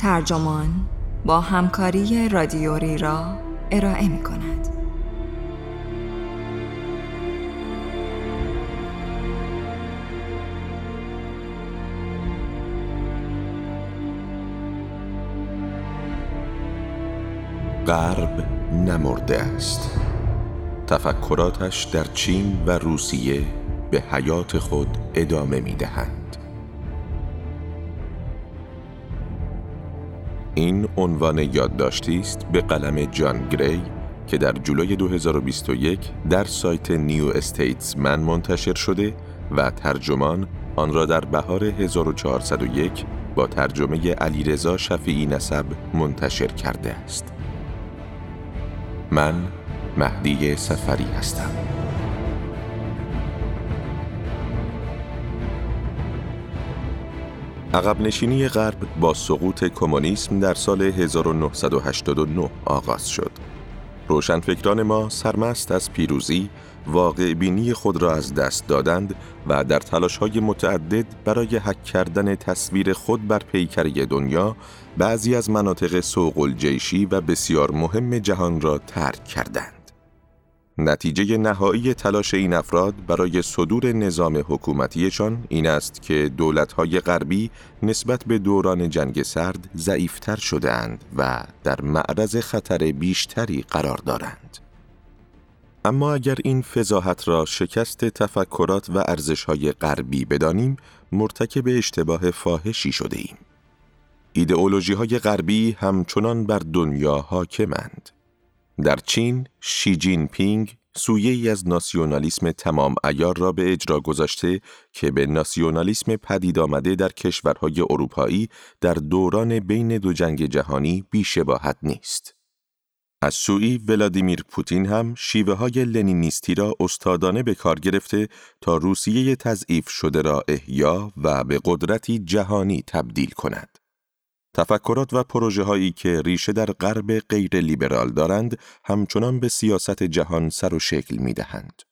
ترجمان با همکاری رادیوری را ارائه می کند. غرب نمرده است تفکراتش در چین و روسیه به حیات خود ادامه می دهند. این عنوان یادداشتی است به قلم جان گری که در جولای 2021 در سایت نیو استیتسمن منتشر شده و ترجمان آن را در بهار 1401 با ترجمه علیرضا شفیعی نسب منتشر کرده است. من مهدی سفری هستم. عقب نشینی غرب با سقوط کمونیسم در سال 1989 آغاز شد. روشنفکران ما سرمست از پیروزی واقع بینی خود را از دست دادند و در تلاش های متعدد برای حک کردن تصویر خود بر پیکری دنیا بعضی از مناطق سوق الجیشی و بسیار مهم جهان را ترک کردند. نتیجه نهایی تلاش این افراد برای صدور نظام حکومتیشان این است که دولتهای غربی نسبت به دوران جنگ سرد ضعیفتر شدهاند و در معرض خطر بیشتری قرار دارند. اما اگر این فضاحت را شکست تفکرات و ارزشهای غربی بدانیم، مرتکب اشتباه فاحشی شده ایم. ایدئولوژی های غربی همچنان بر دنیا حاکمند. در چین، شی جین پینگ سویه ای از ناسیونالیسم تمام ایار را به اجرا گذاشته که به ناسیونالیسم پدید آمده در کشورهای اروپایی در دوران بین دو جنگ جهانی بیشباهت نیست. از سوی ولادیمیر پوتین هم شیوه های لنینیستی را استادانه به کار گرفته تا روسیه تضعیف شده را احیا و به قدرتی جهانی تبدیل کند. تفکرات و پروژه هایی که ریشه در غرب غیر لیبرال دارند همچنان به سیاست جهان سر و شکل می دهند.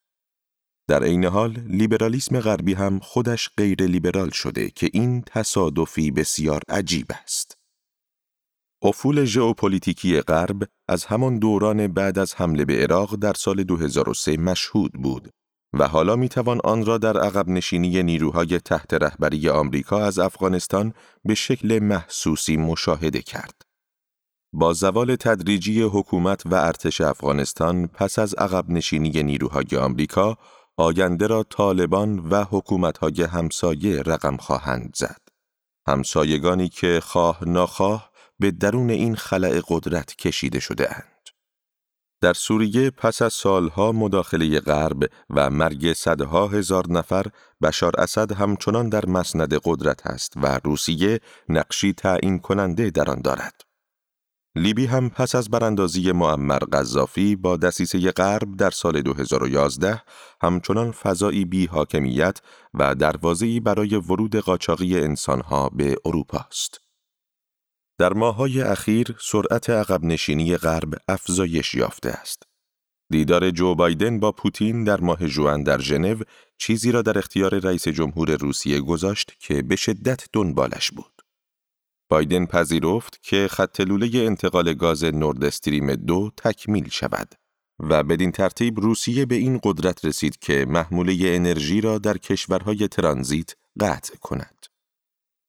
در عین حال لیبرالیسم غربی هم خودش غیر لیبرال شده که این تصادفی بسیار عجیب است. افول ژئوپلیتیکی غرب از همان دوران بعد از حمله به عراق در سال 2003 مشهود بود و حالا می توان آن را در عقب نشینی نیروهای تحت رهبری آمریکا از افغانستان به شکل محسوسی مشاهده کرد. با زوال تدریجی حکومت و ارتش افغانستان پس از عقب نشینی نیروهای آمریکا، آینده را طالبان و حکومتهای همسایه رقم خواهند زد. همسایگانی که خواه ناخواه به درون این خلع قدرت کشیده شده اند. در سوریه پس از سالها مداخله غرب و مرگ صدها هزار نفر بشار اسد همچنان در مسند قدرت است و روسیه نقشی تعیین کننده در آن دارد. لیبی هم پس از براندازی معمر قذافی با دسیسه غرب در سال 2011 همچنان فضایی بی حاکمیت و دروازه‌ای برای ورود قاچاقی انسانها به اروپا است. در ماهای اخیر سرعت عقب نشینی غرب افزایش یافته است. دیدار جو بایدن با پوتین در ماه جوان در ژنو چیزی را در اختیار رئیس جمهور روسیه گذاشت که به شدت دنبالش بود. بایدن پذیرفت که خط لوله انتقال گاز نورد استریم دو تکمیل شود و بدین ترتیب روسیه به این قدرت رسید که محموله انرژی را در کشورهای ترانزیت قطع کند.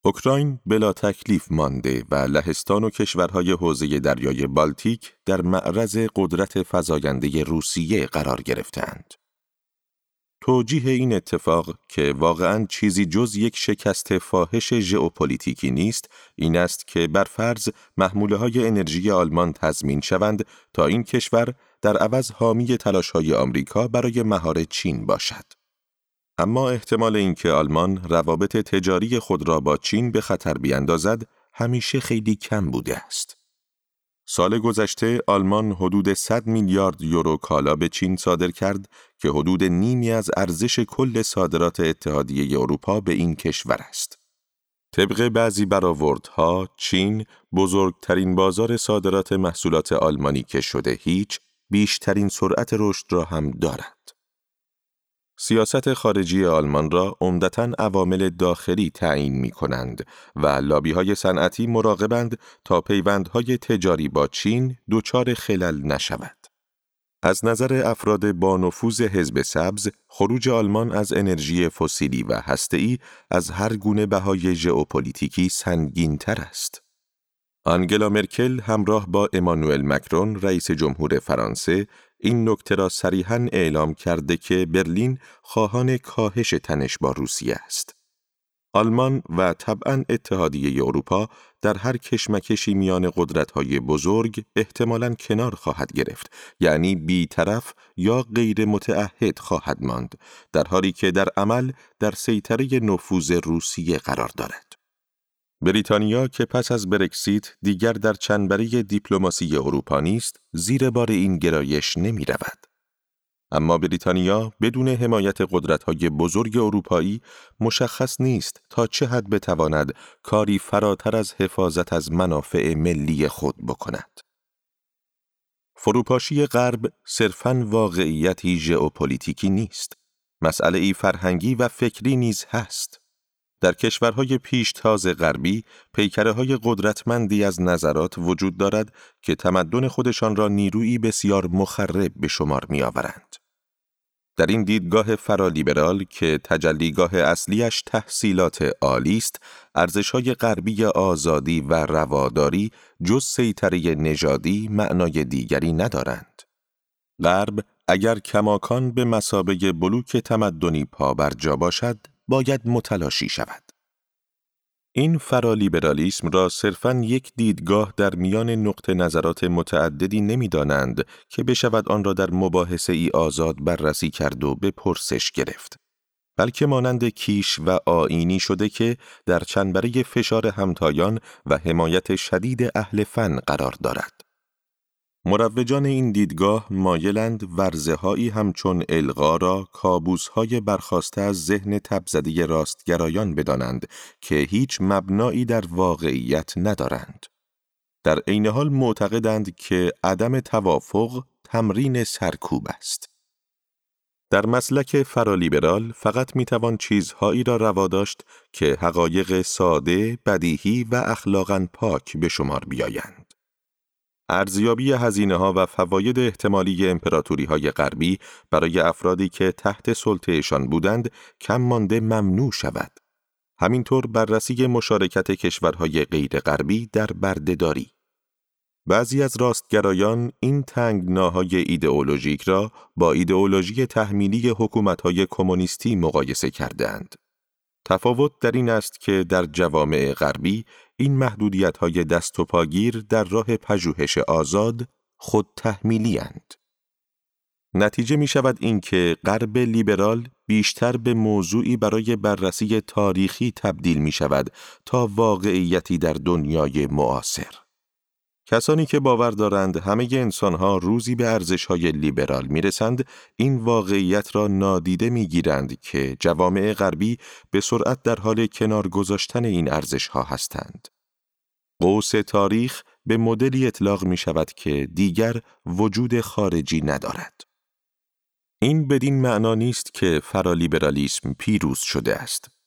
اوکراین بلا تکلیف مانده و لهستان و کشورهای حوزه دریای بالتیک در معرض قدرت فزاینده روسیه قرار گرفتند. توجیه این اتفاق که واقعا چیزی جز یک شکست فاحش ژئوپلیتیکی نیست این است که بر فرض محموله های انرژی آلمان تضمین شوند تا این کشور در عوض حامی تلاش های آمریکا برای مهار چین باشد. اما احتمال اینکه آلمان روابط تجاری خود را با چین به خطر بیاندازد همیشه خیلی کم بوده است. سال گذشته آلمان حدود 100 میلیارد یورو کالا به چین صادر کرد که حدود نیمی از ارزش کل صادرات اتحادیه اروپا به این کشور است. طبق بعضی برآوردها چین بزرگترین بازار صادرات محصولات آلمانی که شده هیچ بیشترین سرعت رشد را هم دارد. سیاست خارجی آلمان را عمدتا عوامل داخلی تعیین می کنند و لابی های صنعتی مراقبند تا پیوندهای تجاری با چین دچار خلل نشود. از نظر افراد با نفوذ حزب سبز، خروج آلمان از انرژی فسیلی و هسته‌ای از هر گونه بهای ژئوپلیتیکی سنگین‌تر است. آنگلا مرکل همراه با امانوئل مکرون رئیس جمهور فرانسه این نکته را صریحا اعلام کرده که برلین خواهان کاهش تنش با روسیه است. آلمان و طبعا اتحادیه اروپا در هر کشمکشی میان قدرت‌های بزرگ احتمالاً کنار خواهد گرفت یعنی بیطرف یا غیر متعهد خواهد ماند در حالی که در عمل در سیطره نفوذ روسیه قرار دارد بریتانیا که پس از برکسیت دیگر در چنبره دیپلماسی اروپا نیست زیر بار این گرایش نمی رود. اما بریتانیا بدون حمایت قدرت‌های بزرگ اروپایی مشخص نیست تا چه حد بتواند کاری فراتر از حفاظت از منافع ملی خود بکند. فروپاشی غرب صرفاً واقعیتی ژئوپلیتیکی نیست. مسئله ای فرهنگی و فکری نیز هست. در کشورهای پیشتاز غربی پیکره های قدرتمندی از نظرات وجود دارد که تمدن خودشان را نیرویی بسیار مخرب به شمار می آورند. در این دیدگاه فرالیبرال که تجلیگاه اصلیش تحصیلات عالی است، ارزش‌های غربی آزادی و رواداری جز سیطره نژادی معنای دیگری ندارند. غرب اگر کماکان به مسابه بلوک تمدنی پا بر جا باشد، باید متلاشی شود. این فرالیبرالیسم را صرفاً یک دیدگاه در میان نقط نظرات متعددی نمی‌دانند که بشود آن را در مباحثه ای آزاد بررسی کرد و به پرسش گرفت. بلکه مانند کیش و آینی شده که در چنبره فشار همتایان و حمایت شدید اهل فن قرار دارد. مروجان این دیدگاه مایلند ورزه هایی همچون الغا را کابوس های برخواسته از ذهن تبزدی راستگرایان بدانند که هیچ مبنایی در واقعیت ندارند. در عین حال معتقدند که عدم توافق تمرین سرکوب است. در مسلک فرالیبرال فقط می‌توان چیزهایی را روا داشت که حقایق ساده، بدیهی و اخلاقا پاک به شمار بیایند. ارزیابی هزینه ها و فواید احتمالی امپراتوری های غربی برای افرادی که تحت سلطهشان بودند کم مانده ممنوع شود. همینطور بررسی مشارکت کشورهای غیر غربی در بردهداری. بعضی از راستگرایان این تنگناهای ایدئولوژیک را با ایدئولوژی تحمیلی حکومتهای کمونیستی مقایسه کردند. تفاوت در این است که در جوامع غربی این محدودیت های دست و پاگیر در راه پژوهش آزاد خود تحمیلی اند. نتیجه می شود اینکه غرب لیبرال بیشتر به موضوعی برای بررسی تاریخی تبدیل می شود تا واقعیتی در دنیای معاصر. کسانی که باور دارند همه انسانها روزی به ارزشهای لیبرال می‌رسند این واقعیت را نادیده می‌گیرند که جوامع غربی به سرعت در حال کنار گذاشتن این ارزشها هستند. قوس تاریخ به مدلی اطلاق می شود که دیگر وجود خارجی ندارد. این بدین معنا نیست که فرالیبرالیسم پیروز شده است.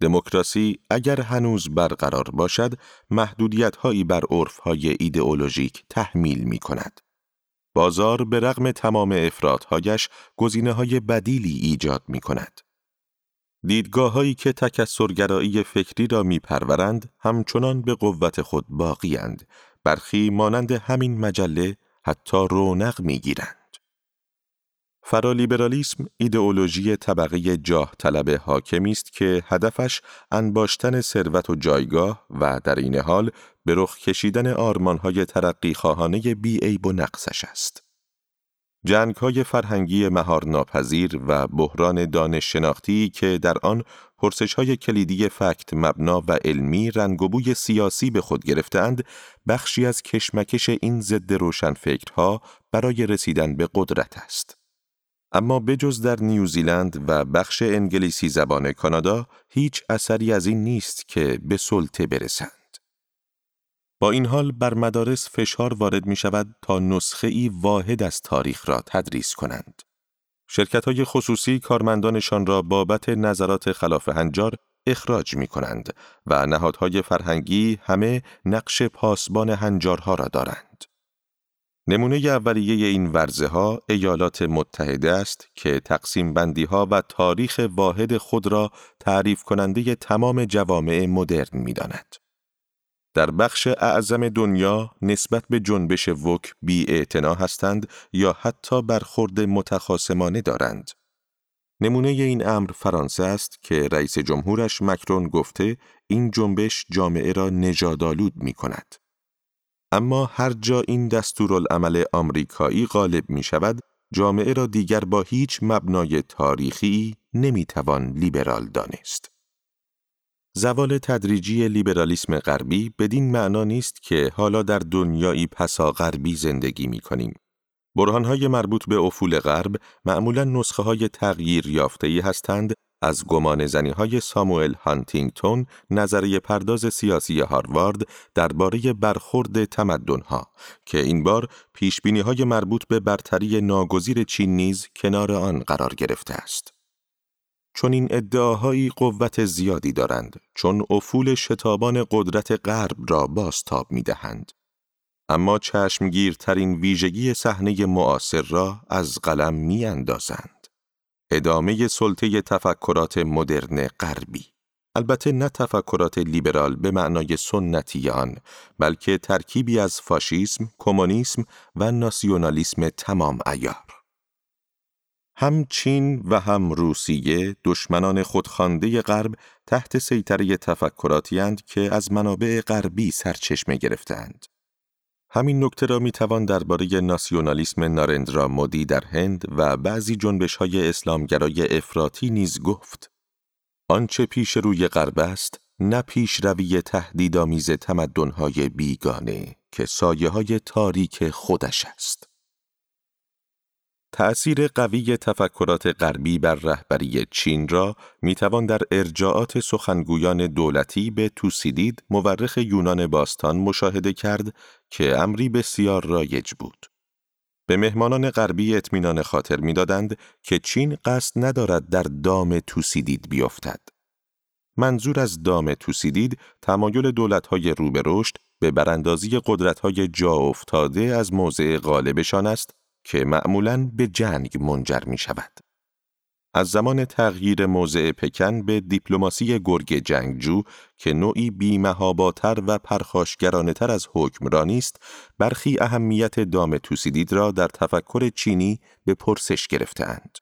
دموکراسی اگر هنوز برقرار باشد محدودیت هایی بر عرف های ایدئولوژیک تحمیل می کند. بازار به رغم تمام افرادهایش گزینه های بدیلی ایجاد می کند. دیدگاه هایی که تکسرگرایی فکری را می پرورند همچنان به قوت خود باقی برخی مانند همین مجله حتی رونق می گیرند. فرالیبرالیسم ایدئولوژی طبقه جاه طلب حاکمی است که هدفش انباشتن ثروت و جایگاه و در این حال به رخ کشیدن آرمانهای ترقی خواهانه بی عیب و نقصش است. جنگ های فرهنگی مهار ناپذیر و بحران دانش شناختی که در آن پرسش های کلیدی فکت مبنا و علمی رنگ و بوی سیاسی به خود گرفتند بخشی از کشمکش این ضد روشن فکرها برای رسیدن به قدرت است. اما بجز در نیوزیلند و بخش انگلیسی زبان کانادا هیچ اثری از این نیست که به سلطه برسند. با این حال بر مدارس فشار وارد می شود تا نسخه ای واحد از تاریخ را تدریس کنند. شرکت های خصوصی کارمندانشان را بابت نظرات خلاف هنجار اخراج می کنند و نهادهای فرهنگی همه نقش پاسبان هنجارها را دارند. نمونه اولیه این ورزه ها ایالات متحده است که تقسیم بندی ها و تاریخ واحد خود را تعریف کننده تمام جوامع مدرن می داند. در بخش اعظم دنیا نسبت به جنبش وک بی هستند یا حتی برخورد متخاسمانه دارند. نمونه این امر فرانسه است که رئیس جمهورش مکرون گفته این جنبش جامعه را نژادآلود می کند. اما هر جا این دستورالعمل آمریکایی غالب می شود، جامعه را دیگر با هیچ مبنای تاریخی نمی توان لیبرال دانست. زوال تدریجی لیبرالیسم غربی بدین معنا نیست که حالا در دنیایی پسا غربی زندگی می کنیم. برهانهای مربوط به افول غرب معمولا نسخه های تغییر یافته هستند از گمان زنی های ساموئل هانتینگتون نظریه پرداز سیاسی هاروارد درباره برخورد تمدنها که این بار پیش های مربوط به برتری ناگزیر چین نیز کنار آن قرار گرفته است. چون این ادعاهایی قوت زیادی دارند چون افول شتابان قدرت غرب را بازتاب می دهند. اما چشمگیرترین ویژگی صحنه معاصر را از قلم می اندازند. ادامه سلطه تفکرات مدرن غربی البته نه تفکرات لیبرال به معنای سنتی آن بلکه ترکیبی از فاشیسم، کمونیسم و ناسیونالیسم تمام ایار هم چین و هم روسیه دشمنان خودخوانده غرب تحت سیطره تفکراتی که از منابع غربی سرچشمه گرفتند. همین نکته را می توان درباره ناسیونالیسم نارندرا مودی در هند و بعضی جنبش های اسلامگرای افراطی نیز گفت. آنچه پیش روی غرب است، نه پیش روی تهدیدآمیز تمدن‌های بیگانه که سایه های تاریک خودش است. تأثیر قوی تفکرات غربی بر رهبری چین را می‌توان در ارجاعات سخنگویان دولتی به توسیدید مورخ یونان باستان مشاهده کرد که امری بسیار رایج بود. به مهمانان غربی اطمینان خاطر می‌دادند که چین قصد ندارد در دام توسیدید بیفتد. منظور از دام توسیدید تمایل دولت‌های رو به رشد به براندازی قدرت‌های جا افتاده از موضع غالبشان است که معمولاً به جنگ منجر می شود. از زمان تغییر موضع پکن به دیپلماسی گرگ جنگجو که نوعی بیمهاباتر و تر از حکمرانی است، برخی اهمیت دام توسیدید را در تفکر چینی به پرسش گرفتند.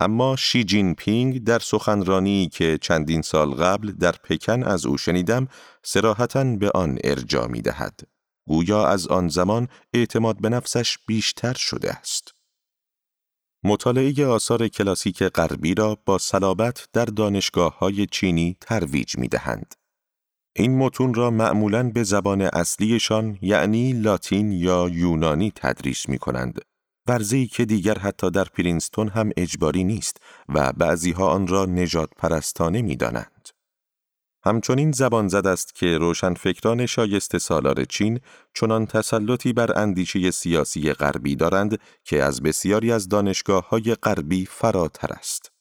اما شی جین پینگ در سخنرانی که چندین سال قبل در پکن از او شنیدم، سراحتا به آن ارجا می دهد. گویا از آن زمان اعتماد به نفسش بیشتر شده است. مطالعه آثار کلاسیک غربی را با صلابت در دانشگاه های چینی ترویج می دهند. این متون را معمولاً به زبان اصلیشان یعنی لاتین یا یونانی تدریس می کنند. ورزی که دیگر حتی در پرینستون هم اجباری نیست و بعضیها آن را نجات پرستانه می دانند. همچنین زبان زد است که روشنفکران شایسته سالار چین چنان تسلطی بر اندیشه سیاسی غربی دارند که از بسیاری از دانشگاه های غربی فراتر است.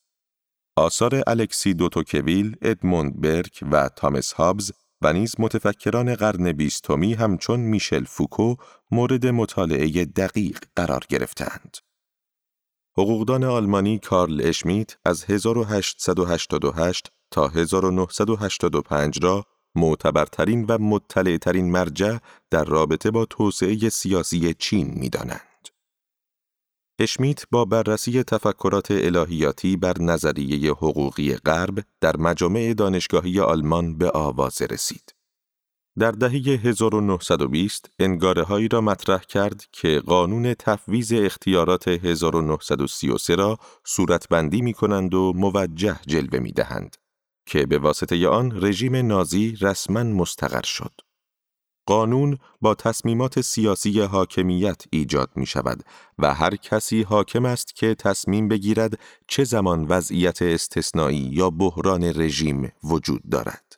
آثار الکسی دوتوکویل، ادموند برک و تامس هابز و نیز متفکران قرن بیستمی همچون میشل فوکو مورد مطالعه دقیق قرار گرفتند. حقوقدان آلمانی کارل اشمیت از 1888 تا 1985 را معتبرترین و مطلعترین مرجع در رابطه با توسعه سیاسی چین می دانند. اشمیت با بررسی تفکرات الهیاتی بر نظریه حقوقی غرب در مجامع دانشگاهی آلمان به آواز رسید. در دهه 1920 انگاره هایی را مطرح کرد که قانون تفویض اختیارات 1933 را صورتبندی می کنند و موجه جلوه می دهند. که به واسطه آن رژیم نازی رسما مستقر شد. قانون با تصمیمات سیاسی حاکمیت ایجاد می شود و هر کسی حاکم است که تصمیم بگیرد چه زمان وضعیت استثنایی یا بحران رژیم وجود دارد.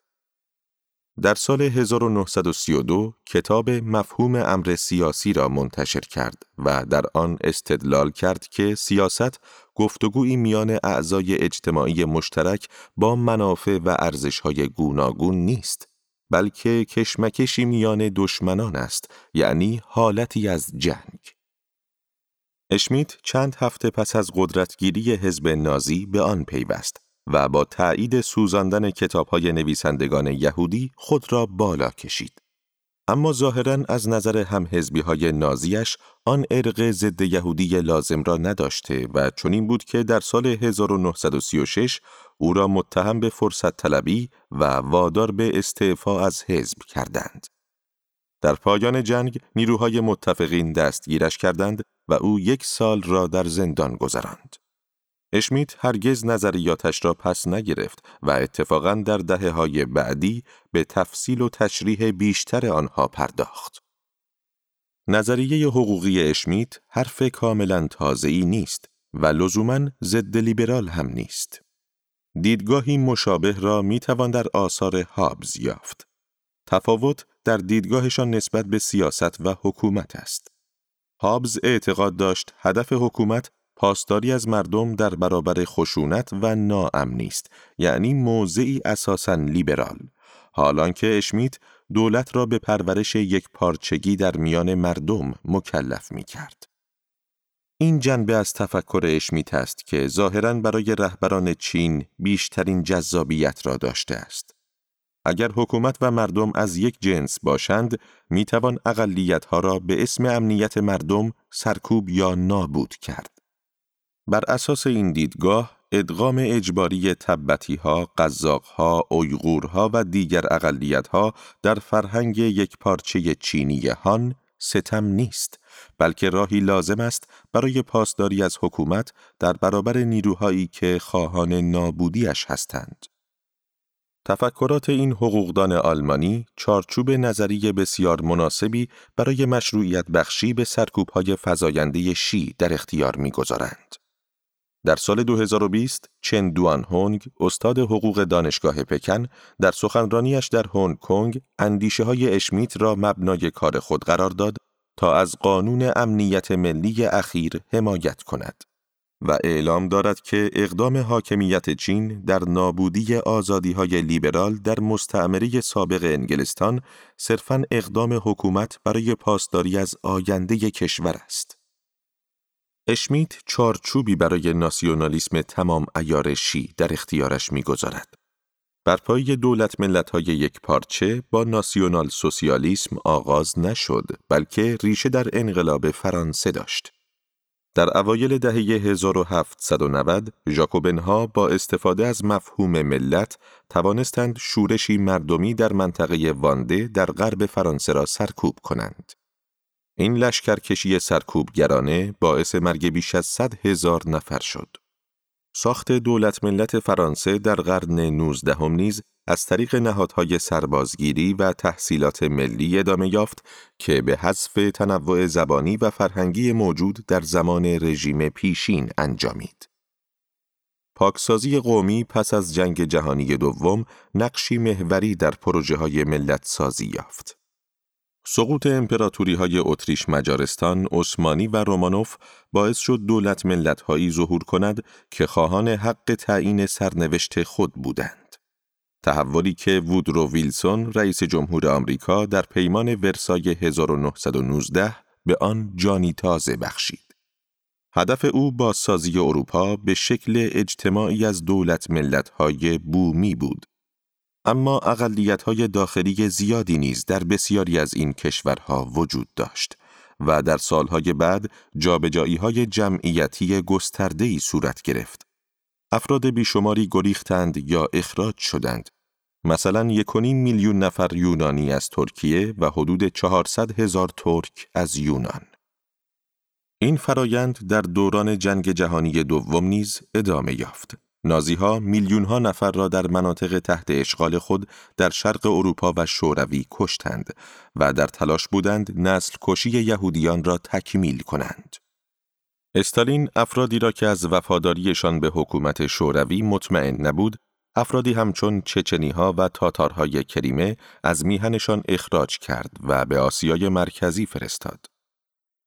در سال 1932 کتاب مفهوم امر سیاسی را منتشر کرد و در آن استدلال کرد که سیاست گفتگوی میان اعضای اجتماعی مشترک با منافع و ارزشهای گوناگون نیست بلکه کشمکشی میان دشمنان است یعنی حالتی از جنگ. اشمیت چند هفته پس از قدرتگیری حزب نازی به آن پیوست. و با تایید سوزاندن کتابهای نویسندگان یهودی خود را بالا کشید. اما ظاهرا از نظر هم های نازیش آن ارق ضد یهودی لازم را نداشته و چنین بود که در سال 1936 او را متهم به فرصت طلبی و وادار به استعفا از حزب کردند. در پایان جنگ نیروهای متفقین دستگیرش کردند و او یک سال را در زندان گذراند. اشمیت هرگز نظریاتش را پس نگرفت و اتفاقا در دهه های بعدی به تفصیل و تشریح بیشتر آنها پرداخت. نظریه حقوقی اشمیت حرف کاملا تازه‌ای نیست و لزوما ضد لیبرال هم نیست. دیدگاهی مشابه را می توان در آثار هابز یافت. تفاوت در دیدگاهشان نسبت به سیاست و حکومت است. هابز اعتقاد داشت هدف حکومت پاسداری از مردم در برابر خشونت و ناامنی است یعنی موضعی اساساً لیبرال حالان که اشمیت دولت را به پرورش یک پارچگی در میان مردم مکلف می کرد. این جنبه از تفکر اشمیت است که ظاهرا برای رهبران چین بیشترین جذابیت را داشته است. اگر حکومت و مردم از یک جنس باشند، می توان را به اسم امنیت مردم سرکوب یا نابود کرد. بر اساس این دیدگاه، ادغام اجباری تبتی ها، قزاق ها، و دیگر اقلیت ها در فرهنگ یک پارچه چینی هان ستم نیست، بلکه راهی لازم است برای پاسداری از حکومت در برابر نیروهایی که خواهان نابودیش هستند. تفکرات این حقوقدان آلمانی چارچوب نظری بسیار مناسبی برای مشروعیت بخشی به سرکوبهای فزاینده شی در اختیار می‌گذارند. در سال 2020 چن دوان هونگ استاد حقوق دانشگاه پکن در سخنرانیش در هنگ کنگ اندیشه های اشمیت را مبنای کار خود قرار داد تا از قانون امنیت ملی اخیر حمایت کند و اعلام دارد که اقدام حاکمیت چین در نابودی آزادی های لیبرال در مستعمره سابق انگلستان صرفاً اقدام حکومت برای پاسداری از آینده کشور است. اشمیت چارچوبی برای ناسیونالیسم تمام ایارشی در اختیارش می‌گذارد. بر پای دولت ملت های یک پارچه با ناسیونال سوسیالیسم آغاز نشد بلکه ریشه در انقلاب فرانسه داشت. در اوایل دهه 1790 ژاکوبنها با استفاده از مفهوم ملت توانستند شورشی مردمی در منطقه وانده در غرب فرانسه را سرکوب کنند. این لشکرکشی سرکوبگرانه باعث مرگ بیش از صد هزار نفر شد. ساخت دولت ملت فرانسه در قرن 19 هم نیز از طریق نهادهای سربازگیری و تحصیلات ملی ادامه یافت که به حذف تنوع زبانی و فرهنگی موجود در زمان رژیم پیشین انجامید. پاکسازی قومی پس از جنگ جهانی دوم نقشی محوری در پروژه های ملت سازی یافت. سقوط امپراتوری های اتریش مجارستان، عثمانی و رومانوف باعث شد دولت ملت هایی ظهور کند که خواهان حق تعیین سرنوشت خود بودند. تحولی که وودرو ویلسون رئیس جمهور آمریکا در پیمان ورسای 1919 به آن جانی تازه بخشید. هدف او با سازی اروپا به شکل اجتماعی از دولت ملت های بومی بود اما اقلیت های داخلی زیادی نیز در بسیاری از این کشورها وجود داشت و در سالهای بعد جابجایی های جمعیتی گسترده‌ای صورت گرفت. افراد بیشماری گریختند یا اخراج شدند. مثلا یکونیم میلیون نفر یونانی از ترکیه و حدود 400 هزار ترک از یونان. این فرایند در دوران جنگ جهانی دوم نیز ادامه یافت. نازیها میلیون ها نفر را در مناطق تحت اشغال خود در شرق اروپا و شوروی کشتند و در تلاش بودند نسل کشی یهودیان را تکمیل کنند. استالین افرادی را که از وفاداریشان به حکومت شوروی مطمئن نبود، افرادی همچون چچنی ها و تاتارهای کریمه از میهنشان اخراج کرد و به آسیای مرکزی فرستاد.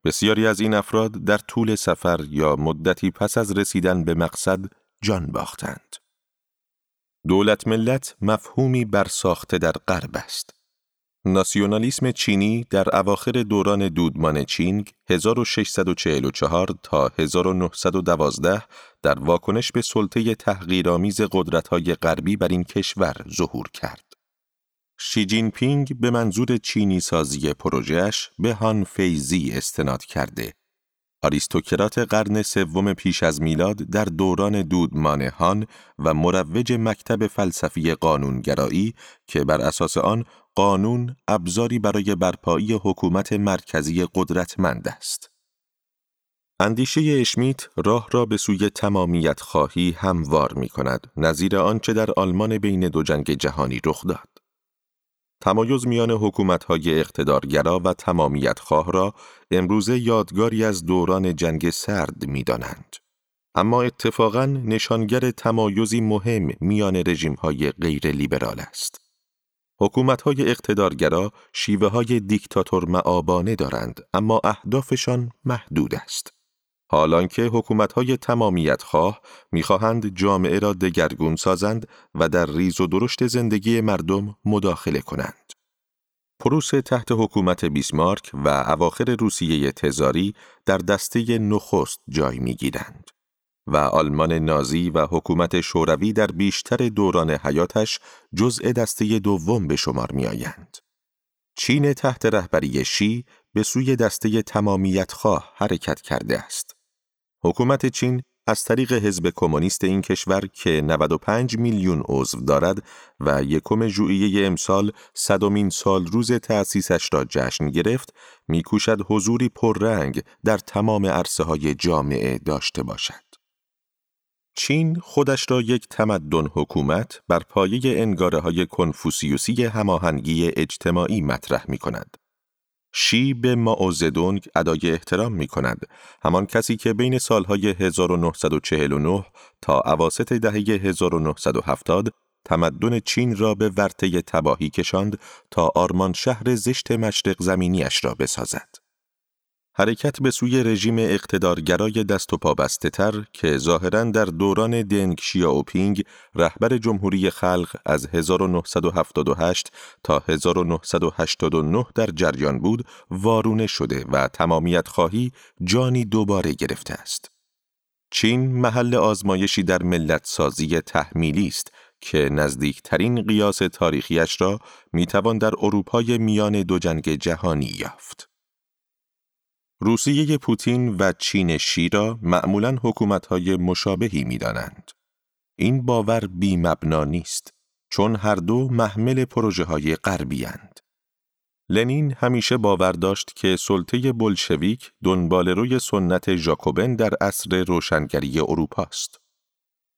بسیاری از این افراد در طول سفر یا مدتی پس از رسیدن به مقصد جان باختند. دولت ملت مفهومی برساخته در غرب است. ناسیونالیسم چینی در اواخر دوران دودمان چینگ 1644 تا 1912 در واکنش به سلطه تحقیرآمیز قدرت‌های غربی بر این کشور ظهور کرد. شی جین پینگ به منظور چینی سازی پروژهش به هان فی‌زی استناد کرده. آریستوکرات قرن سوم پیش از میلاد در دوران دودمان هان و مروج مکتب فلسفی قانونگرایی که بر اساس آن قانون ابزاری برای برپایی حکومت مرکزی قدرتمند است. اندیشه اشمیت راه را به سوی تمامیت خواهی هموار می کند، نظیر آنچه در آلمان بین دو جنگ جهانی رخ داد. تمایز میان حکومت‌های اقتدارگرا و تمامیت خواه را امروزه یادگاری از دوران جنگ سرد می‌دانند. اما اتفاقاً نشانگر تمایزی مهم میان رژیم‌های غیر لیبرال است. حکومت‌های اقتدارگرا شیوه های دیکتاتور معابانه دارند اما اهدافشان محدود است. حالان که حکومت‌های تمامیت خواه می‌خواهند جامعه را دگرگون سازند و در ریز و درشت زندگی مردم مداخله کنند. پروس تحت حکومت بیسمارک و اواخر روسیه تزاری در دسته نخست جای می‌گیرند. و آلمان نازی و حکومت شوروی در بیشتر دوران حیاتش جزء دسته دوم به شمار می آیند. چین تحت رهبری شی به سوی دسته تمامیت خواه حرکت کرده است. حکومت چین از طریق حزب کمونیست این کشور که 95 میلیون عضو دارد و یکم ژوئیه امسال صدمین سال روز تأسیسش را جشن گرفت میکوشد حضوری پررنگ در تمام عرصه های جامعه داشته باشد. چین خودش را یک تمدن حکومت بر پایه انگاره های کنفوسیوسی هماهنگی اجتماعی مطرح می کند. شی به ماوزدونگ ادای احترام می کند، همان کسی که بین سالهای 1949 تا عواست دهه 1970 تمدن چین را به ورطه تباهی کشاند تا آرمان شهر زشت مشرق زمینیش را بسازد. حرکت به سوی رژیم اقتدارگرای دست و پابسته تر که ظاهرا در دوران دنگ شیاوپینگ رهبر جمهوری خلق از 1978 تا 1989 در جریان بود وارونه شده و تمامیت خواهی جانی دوباره گرفته است. چین محل آزمایشی در ملت سازی تحمیلی است که نزدیکترین قیاس تاریخیش را می‌توان در اروپای میان دو جنگ جهانی یافت. روسیه پوتین و چین شیرا معمولا حکومتهای مشابهی می دانند. این باور بی مبنا نیست چون هر دو محمل پروژه های غربی لنین همیشه باور داشت که سلطه بلشویک دنبال روی سنت ژاکوبن در عصر روشنگری اروپا است.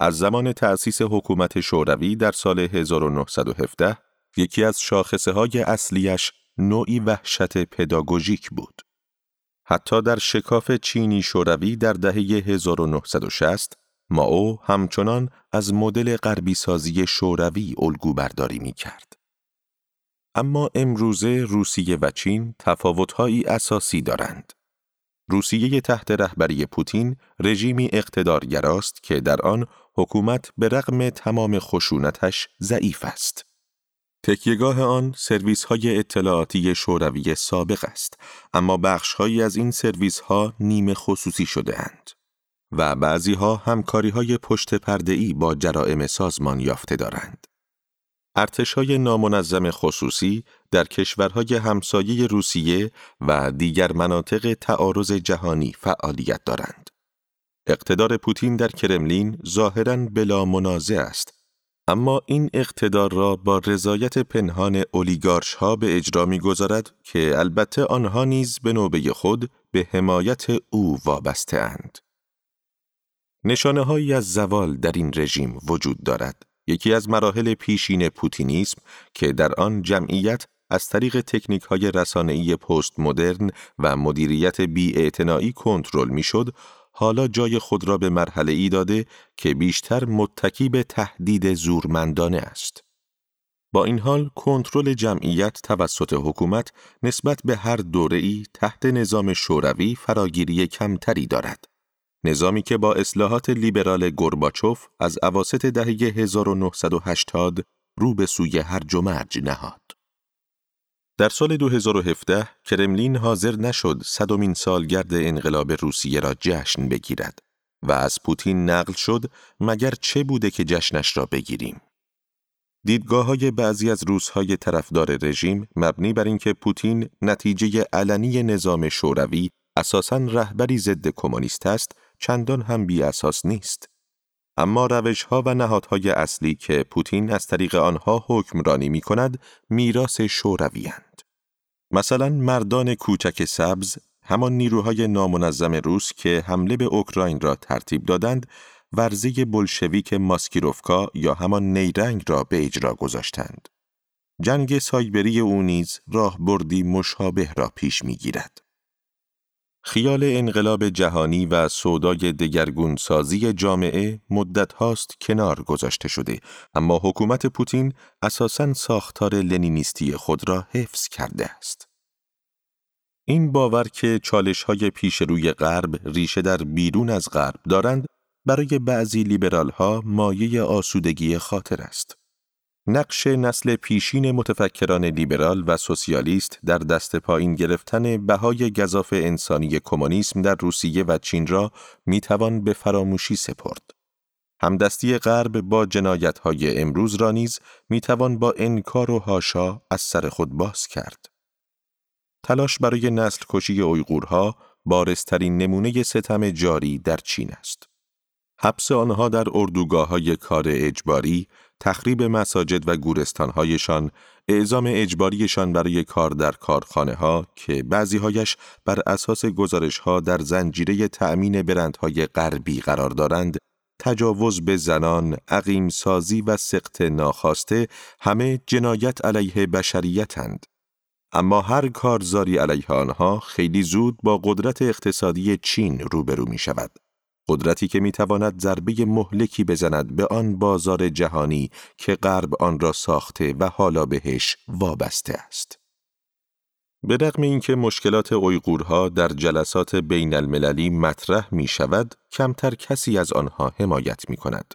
از زمان تأسیس حکومت شوروی در سال 1917 یکی از شاخصه های اصلیش نوعی وحشت پداگوژیک بود. حتی در شکاف چینی شوروی در دهه 1960 ماو همچنان از مدل غربی سازی شوروی الگو برداری می کرد. اما امروزه روسیه و چین تفاوتهایی اساسی دارند. روسیه تحت رهبری پوتین رژیمی اقتدارگراست که در آن حکومت به رغم تمام خشونتش ضعیف است. تکیهگاه آن سرویس های اطلاعاتی شوروی سابق است اما بخش از این سرویس ها نیمه خصوصی شده اند و بعضی ها همکاری های پشت پرده ای با جرائم سازمان یافته دارند. ارتش های نامنظم خصوصی در کشورهای همسایه روسیه و دیگر مناطق تعارض جهانی فعالیت دارند. اقتدار پوتین در کرملین ظاهراً بلا منازع است اما این اقتدار را با رضایت پنهان اولیگارش ها به اجرا می گذارد که البته آنها نیز به نوبه خود به حمایت او وابسته اند. نشانه هایی از زوال در این رژیم وجود دارد. یکی از مراحل پیشین پوتینیسم که در آن جمعیت از طریق تکنیک های رسانه‌ای پست مدرن و مدیریت بی کنترل می شد، حالا جای خود را به مرحله ای داده که بیشتر متکی به تهدید زورمندانه است. با این حال کنترل جمعیت توسط حکومت نسبت به هر ای تحت نظام شوروی فراگیری کمتری دارد. نظامی که با اصلاحات لیبرال گرباچوف از عواست دهه 1980 رو به سوی هرج و مرج نهاد. در سال 2017 کرملین حاضر نشد صدمین سالگرد انقلاب روسیه را جشن بگیرد و از پوتین نقل شد مگر چه بوده که جشنش را بگیریم. دیدگاه های بعضی از روزهای طرفدار رژیم مبنی بر اینکه پوتین نتیجه علنی نظام شوروی اساساً رهبری ضد کمونیست است چندان هم بی اساس نیست. اما روش ها و نهادهای اصلی که پوتین از طریق آنها حکمرانی می کند میراث شوروی مثلا مردان کوچک سبز همان نیروهای نامنظم روس که حمله به اوکراین را ترتیب دادند ورزی بلشویک ماسکیروفکا یا همان نیرنگ را به اجرا گذاشتند. جنگ سایبری او نیز راه بردی مشابه را پیش می‌گیرد. خیال انقلاب جهانی و سودای دگرگون سازی جامعه مدت هاست کنار گذاشته شده اما حکومت پوتین اساساً ساختار لنینیستی خود را حفظ کرده است. این باور که چالش های پیش روی غرب ریشه در بیرون از غرب دارند برای بعضی لیبرال ها مایه آسودگی خاطر است. نقش نسل پیشین متفکران لیبرال و سوسیالیست در دست پایین گرفتن بهای گذاف انسانی کمونیسم در روسیه و چین را می‌توان به فراموشی سپرد. همدستی غرب با های امروز را نیز می‌توان با انکار و هاشا از سر خود باز کرد. تلاش برای نسل کشی اویغورها بارسترین نمونه ستم جاری در چین است. حبس آنها در اردوگاه های کار اجباری، تخریب مساجد و گورستانهایشان، اعزام اجباریشان برای کار در کارخانه ها که بعضی هایش بر اساس گزارش ها در زنجیره تأمین برندهای غربی قرار دارند، تجاوز به زنان، عقیم سازی و سقط ناخواسته همه جنایت علیه بشریتند. اما هر کارزاری علیه آنها خیلی زود با قدرت اقتصادی چین روبرو می شود. قدرتی که می‌تواند ضربه مهلکی بزند به آن بازار جهانی که غرب آن را ساخته و حالا بهش وابسته است. به رغم اینکه مشکلات اویغورها در جلسات بین المللی مطرح می شود، کمتر کسی از آنها حمایت می کند.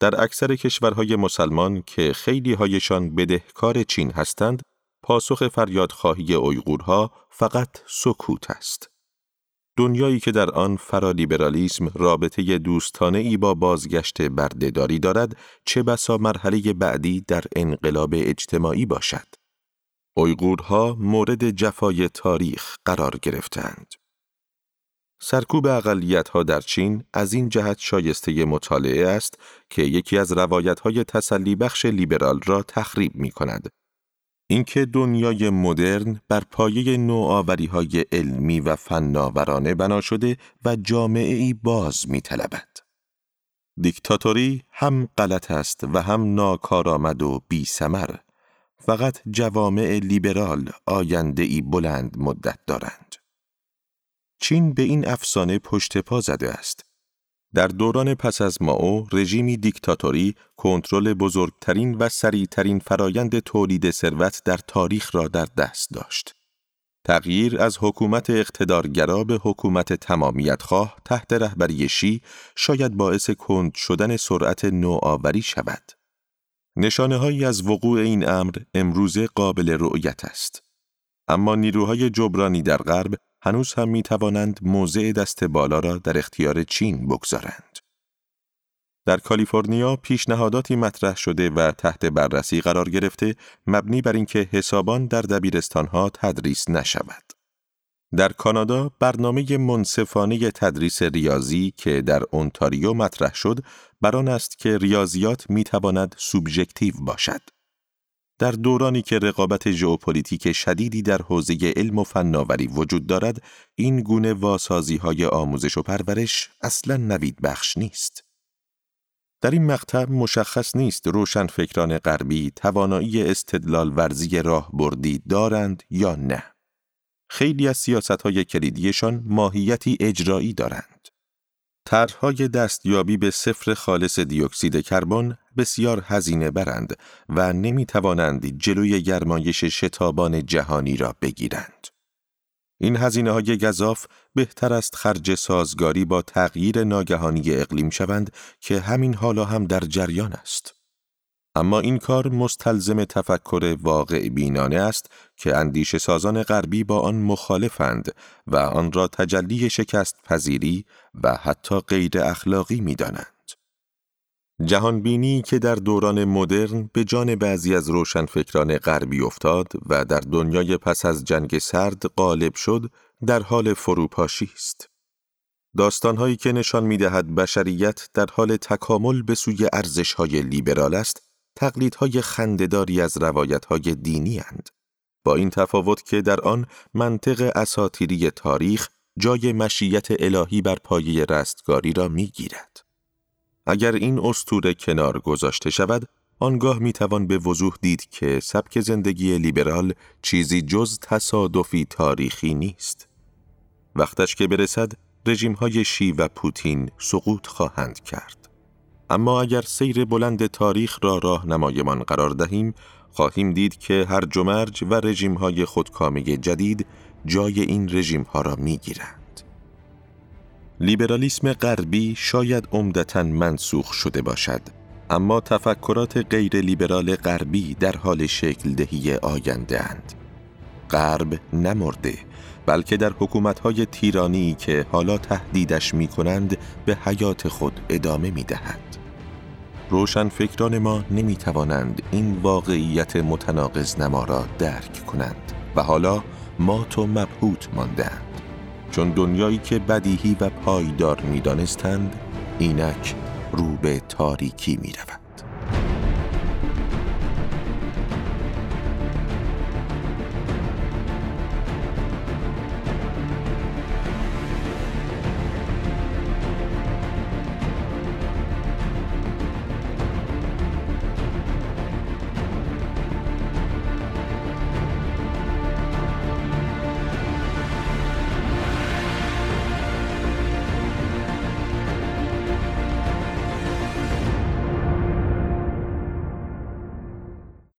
در اکثر کشورهای مسلمان که خیلی هایشان بدهکار چین هستند، پاسخ فریادخواهی اویغورها فقط سکوت است. دنیایی که در آن فرالیبرالیسم رابطه دوستانه ای با بازگشت بردهداری دارد چه بسا مرحله بعدی در انقلاب اجتماعی باشد. اویغورها مورد جفای تاریخ قرار گرفتند. سرکوب اقلیت ها در چین از این جهت شایسته مطالعه است که یکی از روایت های تسلی بخش لیبرال را تخریب می کند اینکه دنیای مدرن بر پایه نوآوری های علمی و فناورانه بنا شده و جامعه ای باز می طلبد. دیکتاتوری هم غلط است و هم ناکارآمد و بی سمر. فقط جوامع لیبرال آینده ای بلند مدت دارند. چین به این افسانه پشت پا زده است در دوران پس از ماو رژیمی دیکتاتوری کنترل بزرگترین و سریعترین فرایند تولید ثروت در تاریخ را در دست داشت. تغییر از حکومت اقتدارگرا به حکومت تمامیت خواه تحت رهبری شی شاید باعث کند شدن سرعت نوآوری شود. نشانه هایی از وقوع این امر امروز قابل رؤیت است. اما نیروهای جبرانی در غرب هنوز هم می توانند موضع دست بالا را در اختیار چین بگذارند. در کالیفرنیا پیشنهاداتی مطرح شده و تحت بررسی قرار گرفته مبنی بر اینکه حسابان در دبیرستانها تدریس نشود. در کانادا برنامه منصفانه تدریس ریاضی که در اونتاریو مطرح شد بران است که ریاضیات می تواند سوبژکتیو باشد. در دورانی که رقابت ژئوپلیتیک شدیدی در حوزه علم و فناوری وجود دارد، این گونه واسازی های آموزش و پرورش اصلا نوید بخش نیست. در این مقطع مشخص نیست روشن فکران غربی توانایی استدلال ورزی راه بردی دارند یا نه. خیلی از سیاست های کلیدیشان ماهیتی اجرایی دارند. طرحهای دستیابی به صفر خالص دیوکسید کربن بسیار هزینه برند و نمی توانند جلوی گرمایش شتابان جهانی را بگیرند. این هزینه های گذاف بهتر است خرج سازگاری با تغییر ناگهانی اقلیم شوند که همین حالا هم در جریان است. اما این کار مستلزم تفکر واقع بینانه است که اندیش سازان غربی با آن مخالفند و آن را تجلی شکست پذیری و حتی غیر اخلاقی می دانند. جهانبینی که در دوران مدرن به جان بعضی از روشنفکران غربی افتاد و در دنیای پس از جنگ سرد غالب شد در حال فروپاشی است. داستانهایی که نشان می دهد بشریت در حال تکامل به سوی ارزشهای لیبرال است تقلیدهای خندهداری از روایتهای دینی هند. با این تفاوت که در آن منطق اساتیری تاریخ جای مشیت الهی بر پایه رستگاری را می گیرد. اگر این استوره کنار گذاشته شود، آنگاه می توان به وضوح دید که سبک زندگی لیبرال چیزی جز تصادفی تاریخی نیست. وقتش که برسد، رژیم های شی و پوتین سقوط خواهند کرد. اما اگر سیر بلند تاریخ را راهنمایمان قرار دهیم خواهیم دید که هر جمرج و رژیم های خودکامه جدید جای این رژیم ها را می گیرند. لیبرالیسم غربی شاید عمدتا منسوخ شده باشد اما تفکرات غیر لیبرال غربی در حال شکل دهی آینده اند. غرب نمرده بلکه در حکومتهای تیرانی که حالا تهدیدش می کنند به حیات خود ادامه می دهد. روشن فکران ما نمی توانند این واقعیت متناقض نما را درک کنند و حالا ما تو مبهوت ماندند چون دنیایی که بدیهی و پایدار می دانستند اینک رو به تاریکی می رود.